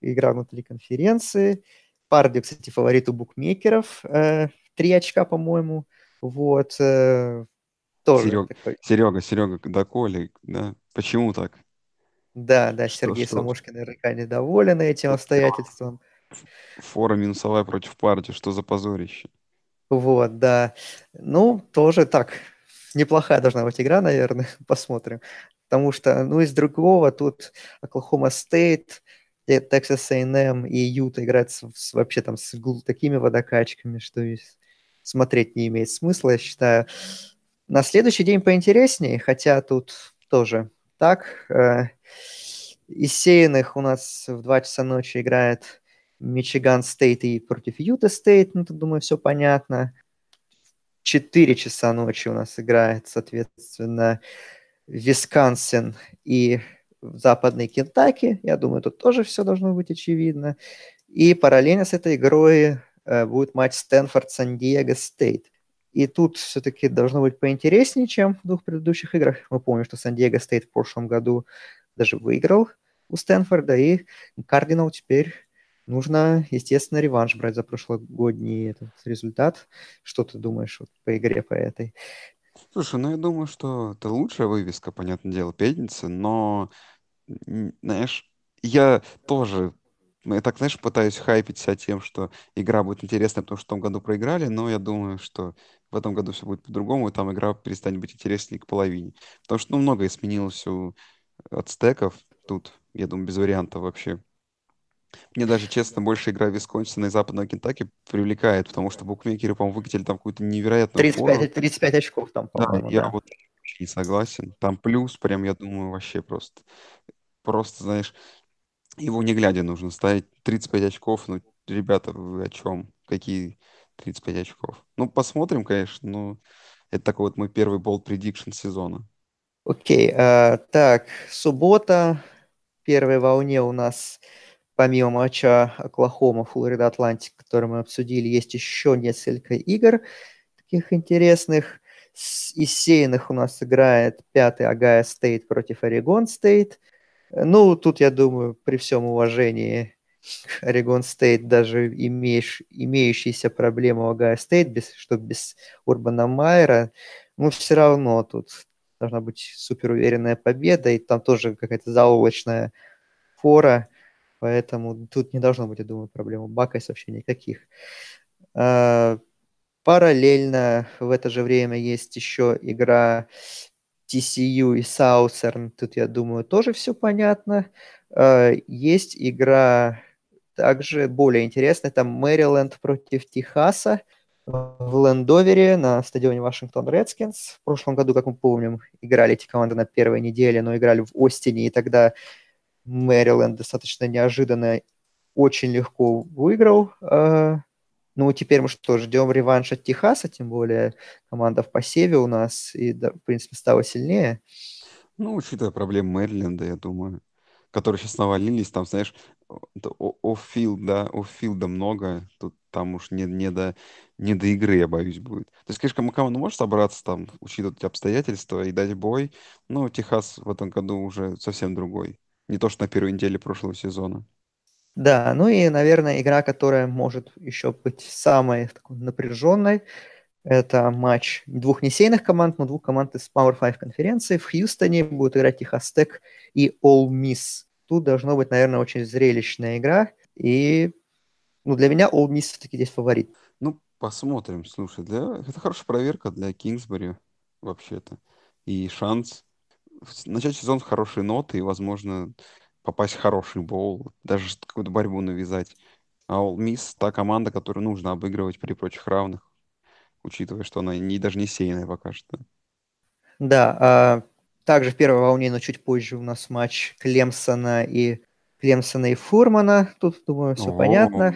игра внутри конференции. Парди, кстати, фаворит у букмекеров. Э, три очка, по-моему. Вот. Э, тоже Серега, такой. Серега, Серега, да, Коля, да? Почему так? Да, да, что, Сергей что? Самошкин наверняка недоволен этим обстоятельством. Фора минусовая против партии, что за позорище? Вот, да. Ну, тоже так, неплохая должна быть игра, наверное, *laughs* посмотрим. Потому что, ну, из другого тут Oklahoma State, Texas A&M и Юта играют с, с, вообще там с такими водокачками, что смотреть не имеет смысла, я считаю. На следующий день поинтереснее, хотя тут тоже так. Э, из сеянных у нас в 2 часа ночи играет Michigan State и против Utah State, ну, тут, думаю, все понятно. 4 часа ночи у нас играет, соответственно, Висконсин и Западный Кентукки. Я думаю, тут тоже все должно быть очевидно. И параллельно с этой игрой э, будет матч Стэнфорд-Сан-Диего Стейт. И тут все-таки должно быть поинтереснее, чем в двух предыдущих играх. Мы помним, что Сан-Диего Стейт в прошлом году даже выиграл у Стэнфорда, и Кардинал теперь нужно, естественно, реванш брать за прошлогодний этот результат. Что ты думаешь вот, по игре по этой? Слушай, ну я думаю, что это лучшая вывеска, понятное дело, пятницы, но, знаешь, я тоже, я так, знаешь, пытаюсь хайпить себя тем, что игра будет интересная, потому что в том году проиграли, но я думаю, что в этом году все будет по-другому, и там игра перестанет быть интереснее к половине. Потому что, ну, многое изменилось у ацтеков тут, я думаю, без вариантов вообще. Мне даже, честно, больше игра Висконсина и Западного Кентаки привлекает, потому что букмекеры, по-моему, выкатили там какую-то невероятную 35, 35 очков там, по-моему, да. я вот не согласен. Там плюс, прям, я думаю, вообще просто, просто, знаешь, его не глядя нужно ставить 35 очков. Ну, ребята, вы о чем? Какие 35 очков? Ну, посмотрим, конечно, но это такой вот мой первый болт предикшн сезона. Окей, okay, uh, так, суббота, первой волне у нас помимо матча Оклахома, Флорида Атлантик, который мы обсудили, есть еще несколько игр таких интересных. Из сеянных у нас играет пятый Огайо Стейт против Орегон Стейт. Ну, тут, я думаю, при всем уважении Орегон Стейт, даже имеешь, имеющиеся проблемы у Огайо Стейт, без, что без Урбана Майера, ну, все равно тут должна быть суперуверенная победа, и там тоже какая-то заоблачная фора, поэтому тут не должно быть, я думаю, проблем у Buckeyes вообще никаких. А, параллельно в это же время есть еще игра TCU и Southern, тут, я думаю, тоже все понятно. А, есть игра также более интересная, там Мэриленд против Техаса в Лендовере на стадионе Вашингтон Редскинс. В прошлом году, как мы помним, играли эти команды на первой неделе, но играли в Остине, и тогда Мэриленд достаточно неожиданно очень легко выиграл. А, ну, теперь мы что, ждем реванш от Техаса, тем более команда в посеве у нас, и, в принципе, стала сильнее. Ну, учитывая проблемы Мэриленда, я думаю, которые сейчас навалились, там, знаешь, оффилд, да, оффилда много, тут там уж не, не, до, не до игры, я боюсь, будет. То есть, конечно, команда может собраться там, учитывать обстоятельства и дать бой, но Техас в этом году уже совсем другой. Не то, что на первой неделе прошлого сезона. Да, ну и, наверное, игра, которая может еще быть самой такой напряженной, это матч двух несейных команд, но двух команд из Power 5 конференции. В Хьюстоне будут играть Техас Тек и All Miss. Тут должно быть, наверное, очень зрелищная игра. И ну, для меня All Miss все-таки здесь фаворит. Ну, посмотрим. Слушай, для... это хорошая проверка для Кингсбери вообще-то. И шанс начать сезон с хорошей ноты и, возможно, попасть в хороший боул, даже какую-то борьбу навязать. А All Miss та команда, которую нужно обыгрывать при прочих равных, учитывая, что она не, даже не сеянная пока что. Да, а также в первой волне, но чуть позже у нас матч Клемсона и Клемсона и Фурмана. Тут, думаю, все понятно.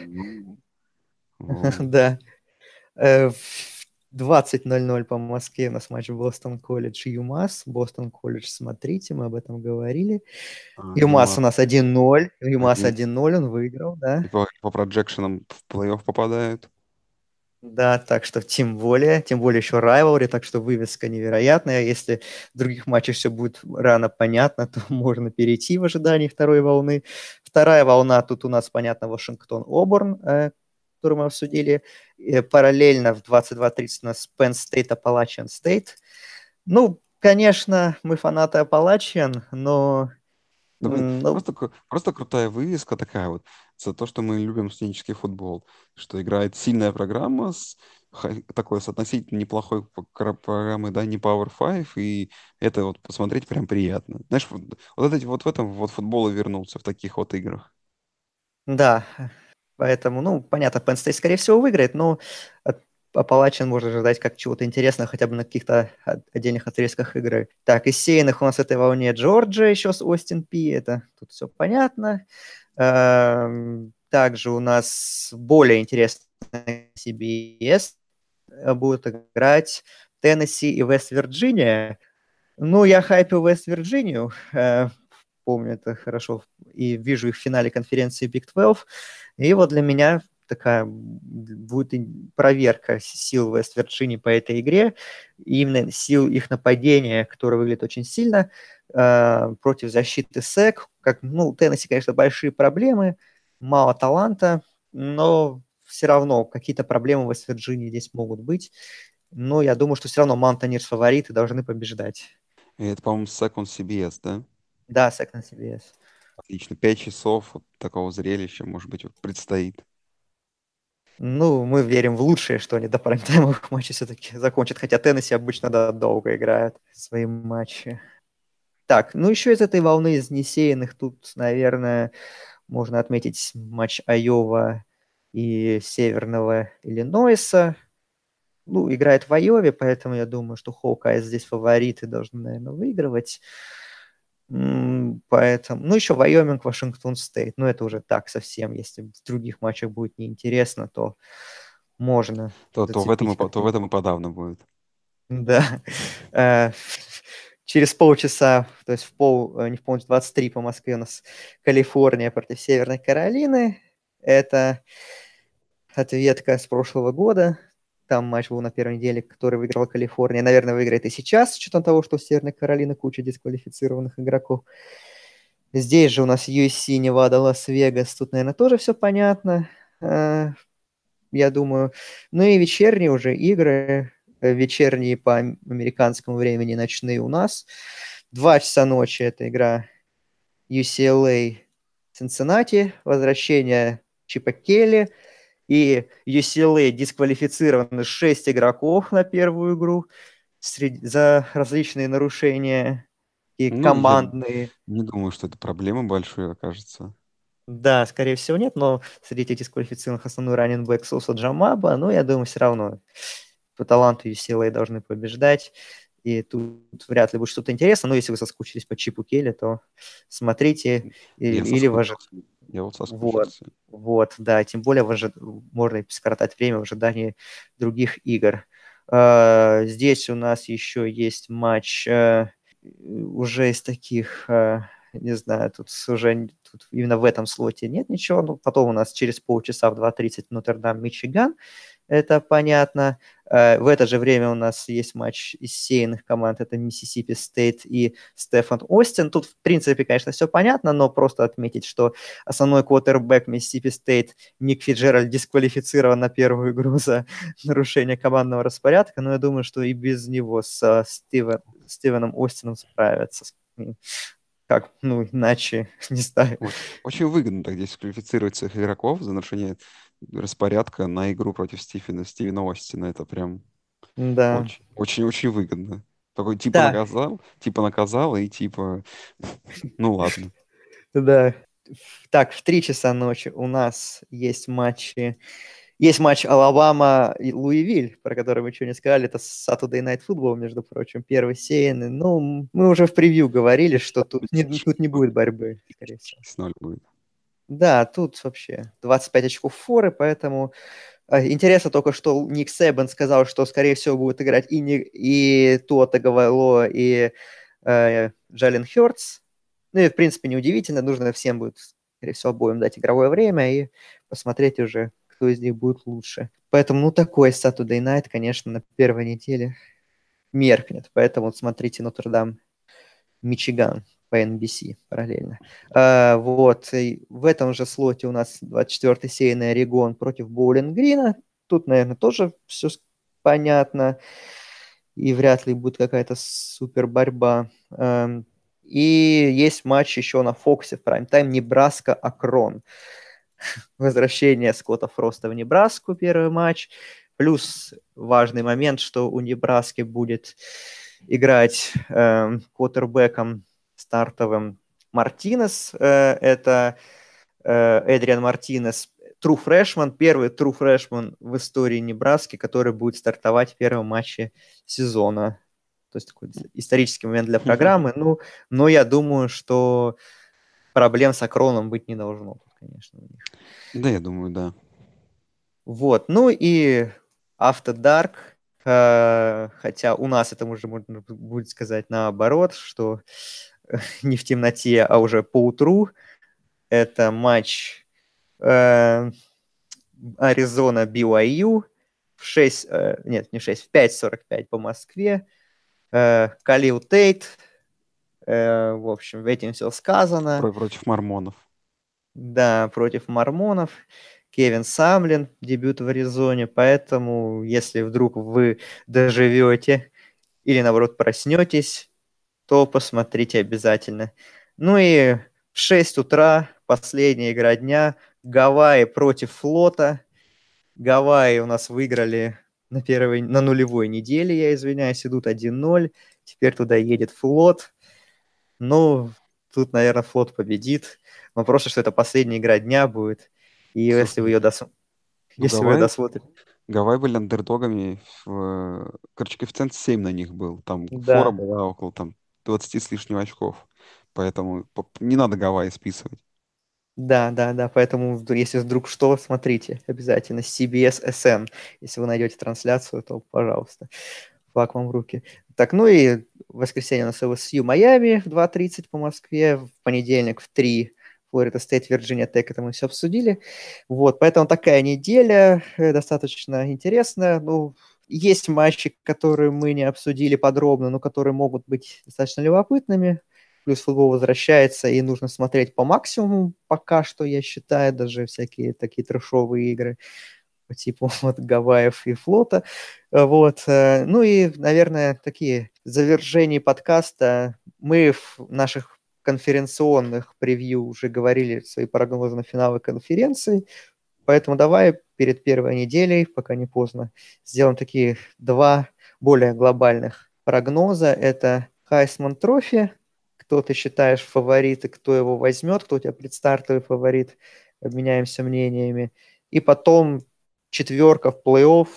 *laughs* Да. Э, в 20.00 по Москве у нас матч Бостон колледж и ЮМАС. Бостон колледж, смотрите, мы об этом говорили. А, ЮМАС у нас 1-0. ЮМАС 1-0, он выиграл, да. По, по проджекшенам в плей-офф попадают. Да, так что тем более, тем более еще райвалри, так что вывеска невероятная. Если в других матчах все будет рано понятно, то *laughs* можно перейти в ожидании второй волны. Вторая волна, тут у нас, понятно, Вашингтон-Оберн, э, которую мы обсудили. И параллельно в 22.30 у нас Penn State, Appalachian State. Ну, конечно, мы фанаты Appalachian, но да, блин, ну, просто, просто крутая вывеска такая вот за то, что мы любим студенческий футбол, что играет сильная программа с такой с относительно неплохой программой, да, не Power 5, и это вот посмотреть прям приятно. Знаешь, вот, вот, эти, вот в этом вот футбол и вернулся, в таких вот играх. Да, поэтому, ну, понятно, Penn State, скорее всего, выиграет, но от Апалачин можно ожидать как чего-то интересного хотя бы на каких-то отдельных отрезках игры. Так, из сеянных у нас в этой волне Джорджия еще с Остин Пи, это тут все понятно. Эм, также у нас более интересно CBS будут играть Теннесси и Вест-Вирджиния. Ну, я хайпил Вест-Вирджинию, э, помню это хорошо, и вижу их в финале конференции Big 12. И вот для меня такая будет проверка сил Вест Вирджинии по этой игре, именно сил их нападения, которое выглядит очень сильно, э, против защиты СЭК. Как, ну, у Теннесси, конечно, большие проблемы, мало таланта, но все равно какие-то проблемы в Вест здесь могут быть. Но я думаю, что все равно Мантонирс фавориты должны побеждать. И это, по-моему, Second CBS, да? Да, Second CBS. Отлично. Пять часов вот такого зрелища, может быть, вот предстоит. Ну, мы верим в лучшее, что они до прайм-таймовых *laughs* матчей все-таки закончат, хотя Теннесси обычно да, долго играют свои матчи. Так, ну еще из этой волны из несеянных тут, наверное, можно отметить матч Айова и Северного Иллинойса. Ну, играет в Айове, поэтому я думаю, что Hawkeyes здесь фавориты должны, наверное, выигрывать. Поэтому, ну, еще Вайоминг, Вашингтон Стейт. Ну, это уже так совсем. Если в других матчах будет неинтересно, то можно. То, то, в, этом и, то в этом и подавно будет. Да. Э, через полчаса, то есть в пол, э, не в полночь, 23 по Москве у нас Калифорния против Северной Каролины. Это ответка с прошлого года. Там матч был на первой неделе, который выиграла Калифорния. Наверное, выиграет и сейчас, с учетом того, что в Северной Каролине куча дисквалифицированных игроков. Здесь же у нас USC, Невада, Лас-Вегас. Тут, наверное, тоже все понятно, э, я думаю. Ну и вечерние уже игры, вечерние по американскому времени, ночные у нас. Два часа ночи это игра UCLA Cincinnati, возвращение Чипа Келли. И UCLA дисквалифицированы 6 игроков на первую игру среди, за различные нарушения и ну, командные. Не думаю, что это проблема большая окажется. Да, скорее всего нет, но среди этих дисквалифицированных основной раненбэк Соса Джамаба, но я думаю, все равно по таланту UCLA должны побеждать. И тут вряд ли будет что-то интересное, но если вы соскучились по Чипу Келли, то смотрите. Я или в ожид... Я вот соскучился. Вот, вот, да, тем более в ожид... можно скоротать время в ожидании других игр. Uh, здесь у нас еще есть матч uh, уже из таких, э, не знаю, тут уже тут именно в этом слоте нет ничего. Ну, потом у нас через полчаса в 2.30 Нотр-Дам, Мичиган. Это понятно. Э, в это же время у нас есть матч из сеяных команд. Это Миссисипи Стейт и Стефан Остин. Тут, в принципе, конечно, все понятно, но просто отметить, что основной квотербек Миссисипи Стейт Ник Фицджеральд дисквалифицирован на первую игру *laughs* за нарушение командного распорядка. Но я думаю, что и без него с Стивен, Стивеном Остином справятся. Как, ну, иначе, *laughs* не знаю. Очень выгодно так дисквалифицировать своих игроков за нарушение распорядка на игру против Стивена, Стивена Остина. Это прям да. очень-очень выгодно. Такой типа да. наказал, типа наказал и типа, *laughs* ну ладно. Да. Так, в три часа ночи у нас есть матчи есть матч Алабама и Луивиль, про который мы ничего не сказали. Это Saturday Night Football, между прочим, первый сеянный. Ну, мы уже в превью говорили, что тут не, тут не будет борьбы, скорее всего. 0 будет. Да, тут вообще 25 очков форы, поэтому э, Интересно только, что Ник Себен сказал, что, скорее всего, будет играть и, не, и Туата Гавайло, и э, Джален Хёртс. Ну и, в принципе, неудивительно. Нужно всем будет, скорее всего, обоим дать игровое время и посмотреть уже, кто из них будет лучше. Поэтому, ну, такой Saturday Night, конечно, на первой неделе меркнет. Поэтому вот смотрите Нотр-Дам, Мичиган по NBC параллельно. А, вот, и в этом же слоте у нас 24-й сейный Орегон против Боулинг Грина. Тут, наверное, тоже все понятно. И вряд ли будет какая-то супер борьба. И есть матч еще на Фоксе в прайм-тайм Небраска-Акрон *laughs* возвращение Скотта Фроста в Небраску, первый матч. Плюс важный момент, что у Небраски будет играть э, квотербеком стартовым Мартинес. Э, это э, Эдриан Мартинес, true freshman, первый true freshman в истории Небраски, который будет стартовать в первом матче сезона. То есть такой исторический момент для программы. Ну, но я думаю, что проблем с Акроном быть не должно конечно, у них. Да, я думаю, да. Вот, ну и After Dark, э, хотя у нас это уже можно будет сказать наоборот, что *laughs* не в темноте, а уже по утру. Это матч э, Аризона BYU в 6, э, нет, не в 6, в 5.45 по Москве. Э, Калил Тейт, э, в общем, этим все сказано. Против мормонов. Да, против мормонов. Кевин Самлин, дебют в Аризоне. Поэтому, если вдруг вы доживете или, наоборот, проснетесь, то посмотрите обязательно. Ну и в 6 утра, последняя игра дня, Гавайи против флота. Гавайи у нас выиграли на, первой, на нулевой неделе, я извиняюсь, идут 1-0. Теперь туда едет флот. Ну, тут, наверное, флот победит. Но просто, что это последняя игра дня будет. И Слушай, если вы ее, дос... ну, если Гавай... вы ее досмотрите... Гавай были андердогами. В... Короче, коэффициент 7 на них был. Там да. фора была около там, 20 с лишним очков. Поэтому не надо Гавайи списывать. Да, да, да, поэтому если вдруг что, смотрите обязательно CBS SN. Если вы найдете трансляцию, то, пожалуйста, флаг вам в руки. Так, ну и в воскресенье у нас LSU Майами в 2.30 по Москве, в понедельник в 3 Флорида Стейт, Вирджиния Тек, это мы все обсудили. Вот, поэтому такая неделя э, достаточно интересная. Ну, есть матчи, которые мы не обсудили подробно, но которые могут быть достаточно любопытными. плюс футбол возвращается, и нужно смотреть по максимуму пока что, я считаю, даже всякие такие трешовые игры по типу *laughs* вот Гавайев и флота. Вот. Э, ну и, наверное, такие завершения подкаста. Мы в наших конференционных превью уже говорили свои прогнозы на финалы конференции. Поэтому давай перед первой неделей, пока не поздно, сделаем такие два более глобальных прогноза. Это Heisman Trophy. Кто ты считаешь фаворит и кто его возьмет, кто у тебя предстартовый фаворит. Обменяемся мнениями. И потом четверка в плей-офф.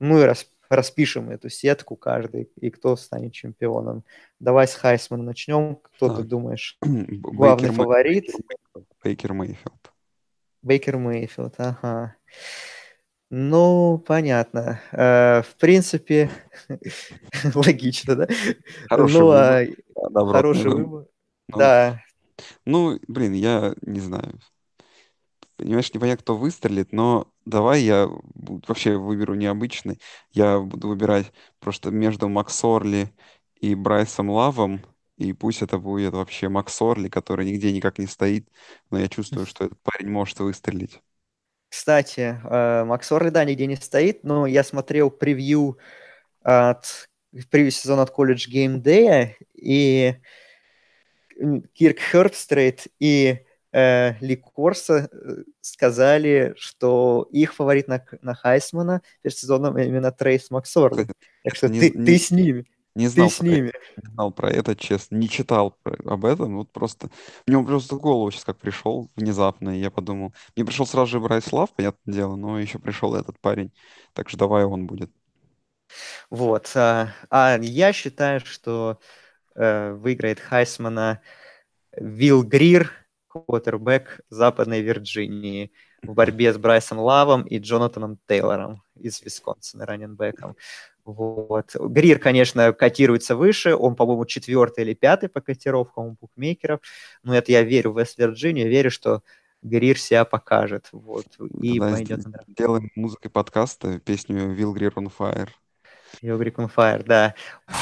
Ну и рас, распишем эту сетку каждый, и кто станет чемпионом. Давай с Хайсмана начнем. Кто так. ты думаешь? *clears throat* Главный Бейкер фаворит? Бейкер Мейфилд. Бейкер Мейфилд, ага. Ну, понятно. Э, в принципе, *laughs* логично, да? Хороший ну, а... выбор. Хороший выбор. Ну, да. Ну, блин, я не знаю. Понимаешь, непонятно, кто выстрелит, но давай я вообще выберу необычный. Я буду выбирать просто между Максорли и Брайсом Лавом. И пусть это будет вообще Максорли, который нигде никак не стоит, но я чувствую, что этот парень может выстрелить. Кстати, э, Макс Орли, да, нигде не стоит, но я смотрел превью от превью сезона от Game Day, и Кирк Хербстрейт и э, Ли Корса э, сказали, что их фаворит на, на Хайсмана перед сезоном именно Трейс Максорли. Так что не, ты, не, ты с ними. Не знал, Ты с ними. не знал про это, честно, не читал об этом, вот просто... Мне просто в голову сейчас как пришел внезапно, и я подумал... Мне пришел сразу же Брайслав, понятное дело, но еще пришел этот парень, так что давай он будет. Вот, а, а я считаю, что э, выиграет Хайсмана Вилл Грир, квотербек Западной Вирджинии в борьбе с Брайсом Лавом и Джонатаном Тейлором из Висконсина, раненбеком. Вот. Грир, конечно, котируется выше, он, по-моему, четвертый или пятый по котировкам у букмекеров, но это я верю в Вест-Вирджинию, верю, что Грир себя покажет. Вот. И Тогда пойдет на Делаем музыкой подкаста песню «Will Greer on Fire». Will Greer on Fire, да. Э,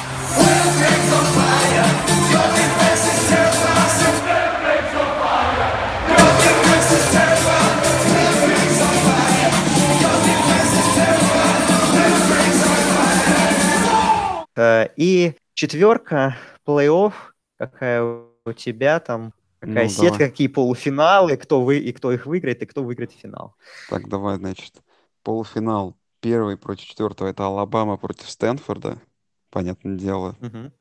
и четверка, плей-офф, какая у тебя там, какая ну, сетка, давай. какие полуфиналы, кто вы и кто их выиграет, и кто выиграет финал. Так, давай, значит, полуфинал первый против четвертого это Алабама против Стэнфорда, понятное дело. Угу.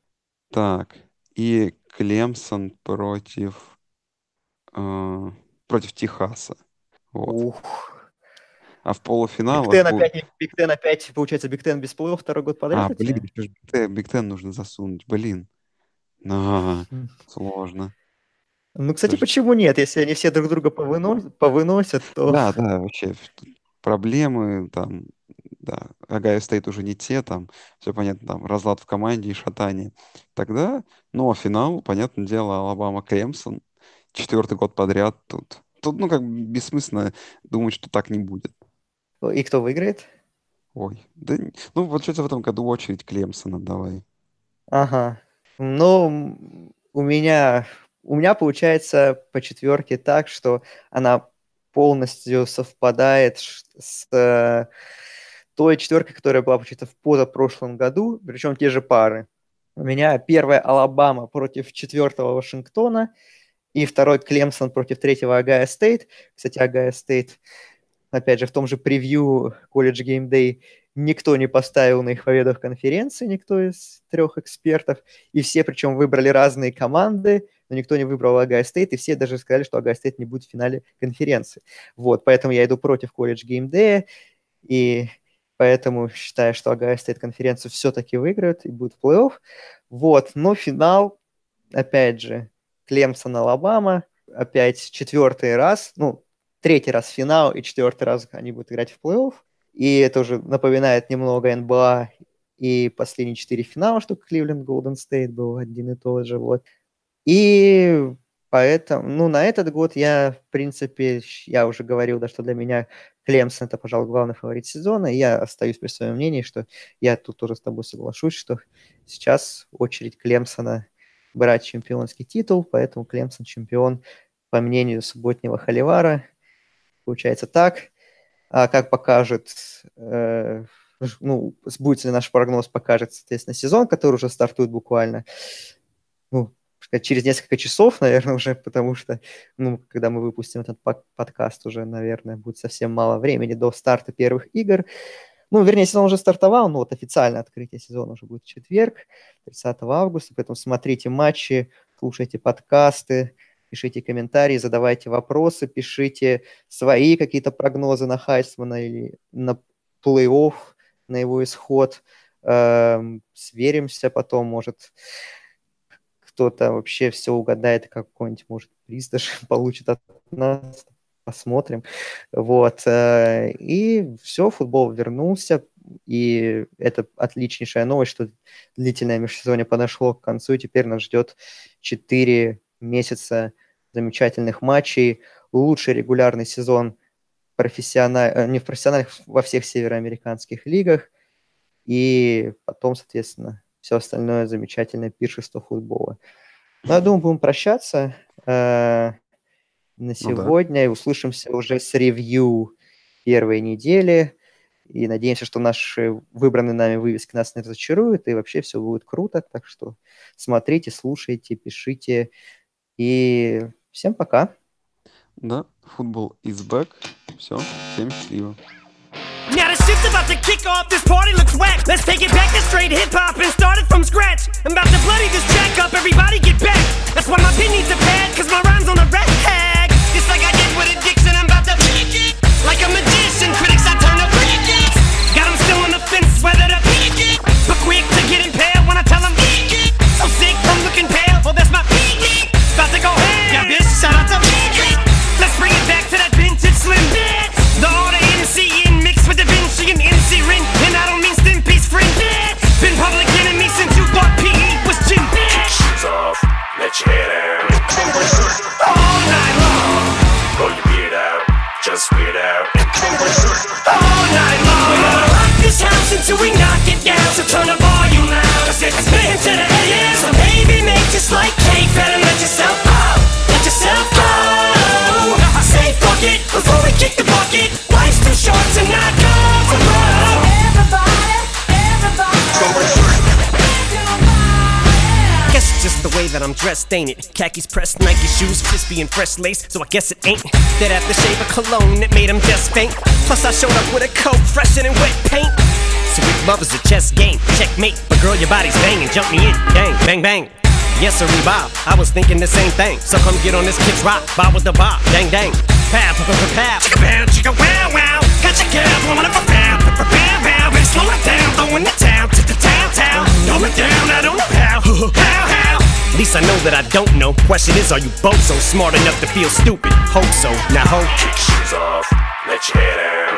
Так, и Клемсон против э, против Техаса. Вот. Ух. А в полуфиналах... Big Ten опять, Big Ten опять, получается, Big Ten без плей второй год подряд? А, блин, Big Ten нужно засунуть, блин. А, сложно. Ну, кстати, Слушай, почему нет? Если они все друг друга повыносят, повыносят то... Да, да, вообще проблемы там, да, Огайо Стейт уже не те, там, все понятно, там, разлад в команде и шатание. Тогда, ну, а финал, понятное дело, Алабама Клемсон, четвертый год подряд тут. Тут, ну, как бы бессмысленно думать, что так не будет. И кто выиграет? Ой, да, ну, вот что-то в этом году очередь Клемсона давай. Ага. Ну, у меня, у меня получается по четверке так, что она полностью совпадает с э, той четверкой, которая была почему-то в позапрошлом году, причем те же пары. У меня первая Алабама против четвертого Вашингтона и второй Клемсон против третьего Агая Стейт. Кстати, Огайо Стейт опять же, в том же превью College Game Day никто не поставил на их победу в конференции, никто из трех экспертов, и все причем выбрали разные команды, но никто не выбрал Огайо Стейт, и все даже сказали, что Огайо Стейт не будет в финале конференции. Вот, поэтому я иду против College Game Day, и поэтому считаю, что Огайо Стейт конференцию все-таки выиграют и будет плей-офф. Вот, но финал, опять же, Клемсон, Алабама, опять четвертый раз, ну, третий раз финал и четвертый раз они будут играть в плей-офф. И это уже напоминает немного НБА и последние четыре финала, что Кливленд Голден Стейт был один и тот же. Вот. И поэтому, ну, на этот год я, в принципе, я уже говорил, да, что для меня Клемсон это, пожалуй, главный фаворит сезона, и я остаюсь при своем мнении, что я тут тоже с тобой соглашусь, что сейчас очередь Клемсона брать чемпионский титул, поэтому Клемсон чемпион по мнению субботнего Холивара. Получается так. А как покажет, э, ну, сбудется ли наш прогноз, покажет, соответственно, сезон, который уже стартует буквально, ну, через несколько часов, наверное, уже, потому что, ну, когда мы выпустим этот подкаст, уже, наверное, будет совсем мало времени до старта первых игр. Ну, вернее, сезон уже стартовал, но вот официальное открытие сезона уже будет в четверг, 30 августа, поэтому смотрите матчи, слушайте подкасты, пишите комментарии, задавайте вопросы, пишите свои какие-то прогнозы на Хайсмана или на плей-офф, на его исход. Эм, сверимся потом, может, кто-то вообще все угадает, какой-нибудь, может, приз даже *laughs* получит от нас. Посмотрим. Вот. Э, и все, футбол вернулся. И это отличнейшая новость, что длительное межсезонье подошло к концу, и теперь нас ждет 4 месяца замечательных матчей, лучший регулярный сезон профессиональ... Э, не в профессиональных, во всех североамериканских лигах, и потом, соответственно, все остальное замечательное пиршество футбола. Ну, я думаю, будем прощаться. Э, на сегодня, ну, да. и услышимся уже с ревью первой недели, и надеемся, что наши выбранные нами вывески нас не разочаруют, и вообще все будет круто, так что смотрите, слушайте, пишите, и Всем пока. Да, футбол is back. Все, всем счастливо. Now the shit's about to kick off, this party looks whack Let's take it back to straight hip-hop and start it from scratch I'm about to bloody this track up, everybody get back That's why my pin needs a pad, cause my rhyme's on the rag Just like I did with addiction, I'm about to Like a magician, critics I turn up Got them still on the fence, whether to But quick to get impaled when I tell them So sick, I'm looking pale, well that's my About Yeah. Let's bring it down. That I'm dressed, ain't it? Khakis pressed, Nike shoes, crispy and fresh lace, so I guess it ain't that aftershave of cologne that made him just faint. Plus I showed up with a coat fresher than wet paint. So if love is a chess game, checkmate. But girl, your body's banging, jump me in, bang, bang, bang. Yes, sir, Bob. I was thinking the same thing. So come get on this kid's rock. Bob with the bob. Dang, dang. Pow, pow, pow, pow. Chicka, pow, chicka, wow, wow. Got your girl blowing up a pow, slow it down, throwing the town to the town, town. Throw it down, I don't know how. How, how? At least I know that I don't know. Question is, are you both so smart enough to feel stupid? Hope so. Now, hope. Kick shoes off. Let your head out.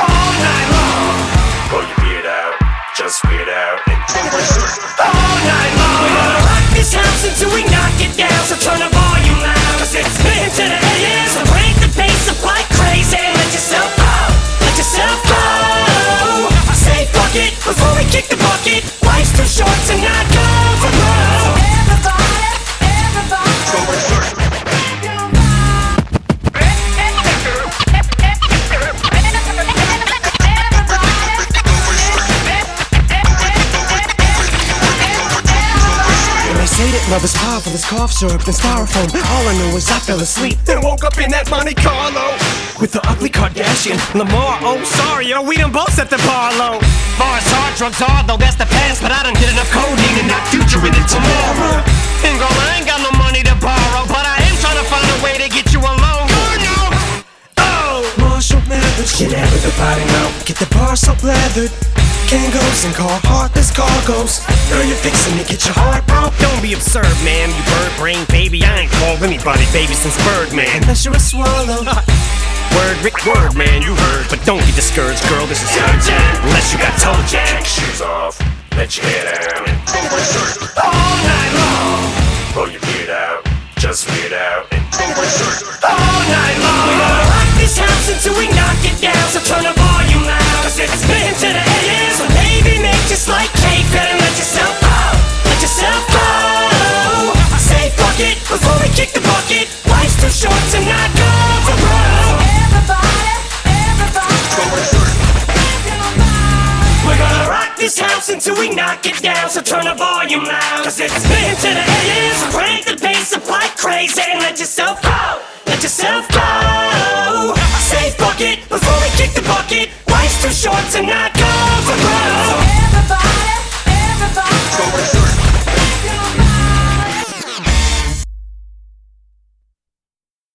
All night long. Pull your beard out. Just weird out. All night long. We're gonna rock this house until we knock it down. So turn the love is powerful as cough syrup and styrofoam. All I know is I fell asleep, then woke up in that Monte Carlo with the ugly Kardashian Lamar. Oh, sorry, yo, we done both set the bar low. Far as hard drugs are, though that's the past, but I done did enough codeine and not future in it tomorrow. And girl, I ain't got no money to borrow, but I am trying to find a way to get you alone. Oh, no. Oh, Marshall Mathers, get out of the body now. Get the bar so leathered. Kangos and car heartless cargoes. Girl, you're fixing to get your heart broke. Don't be absurd, man. You bird brain baby. I ain't called anybody baby since Birdman. Unless you're a swallow. *laughs* word, Rick, word, man. You heard. But don't get discouraged, girl. This is urgent. Unless you got toe jack. Shoes off. Let your head shirt, all night long. Pull your beard out. Just weird out. All night long. This house until we knock it down. So turn the volume loud. Cause it's been to the AM. So maybe make just like cake. Better let yourself go. Let yourself go. bucket before we kick the bucket. Life's too short to not go for broke. We're gonna rock this house until we knock it down. So turn the volume loud. Cause it's been to the ears. Crank the bass up like crazy. And let yourself go. Let yourself go. Say fuck it before we kick the bucket. Life's too short to not go for broke. Everybody, everybody.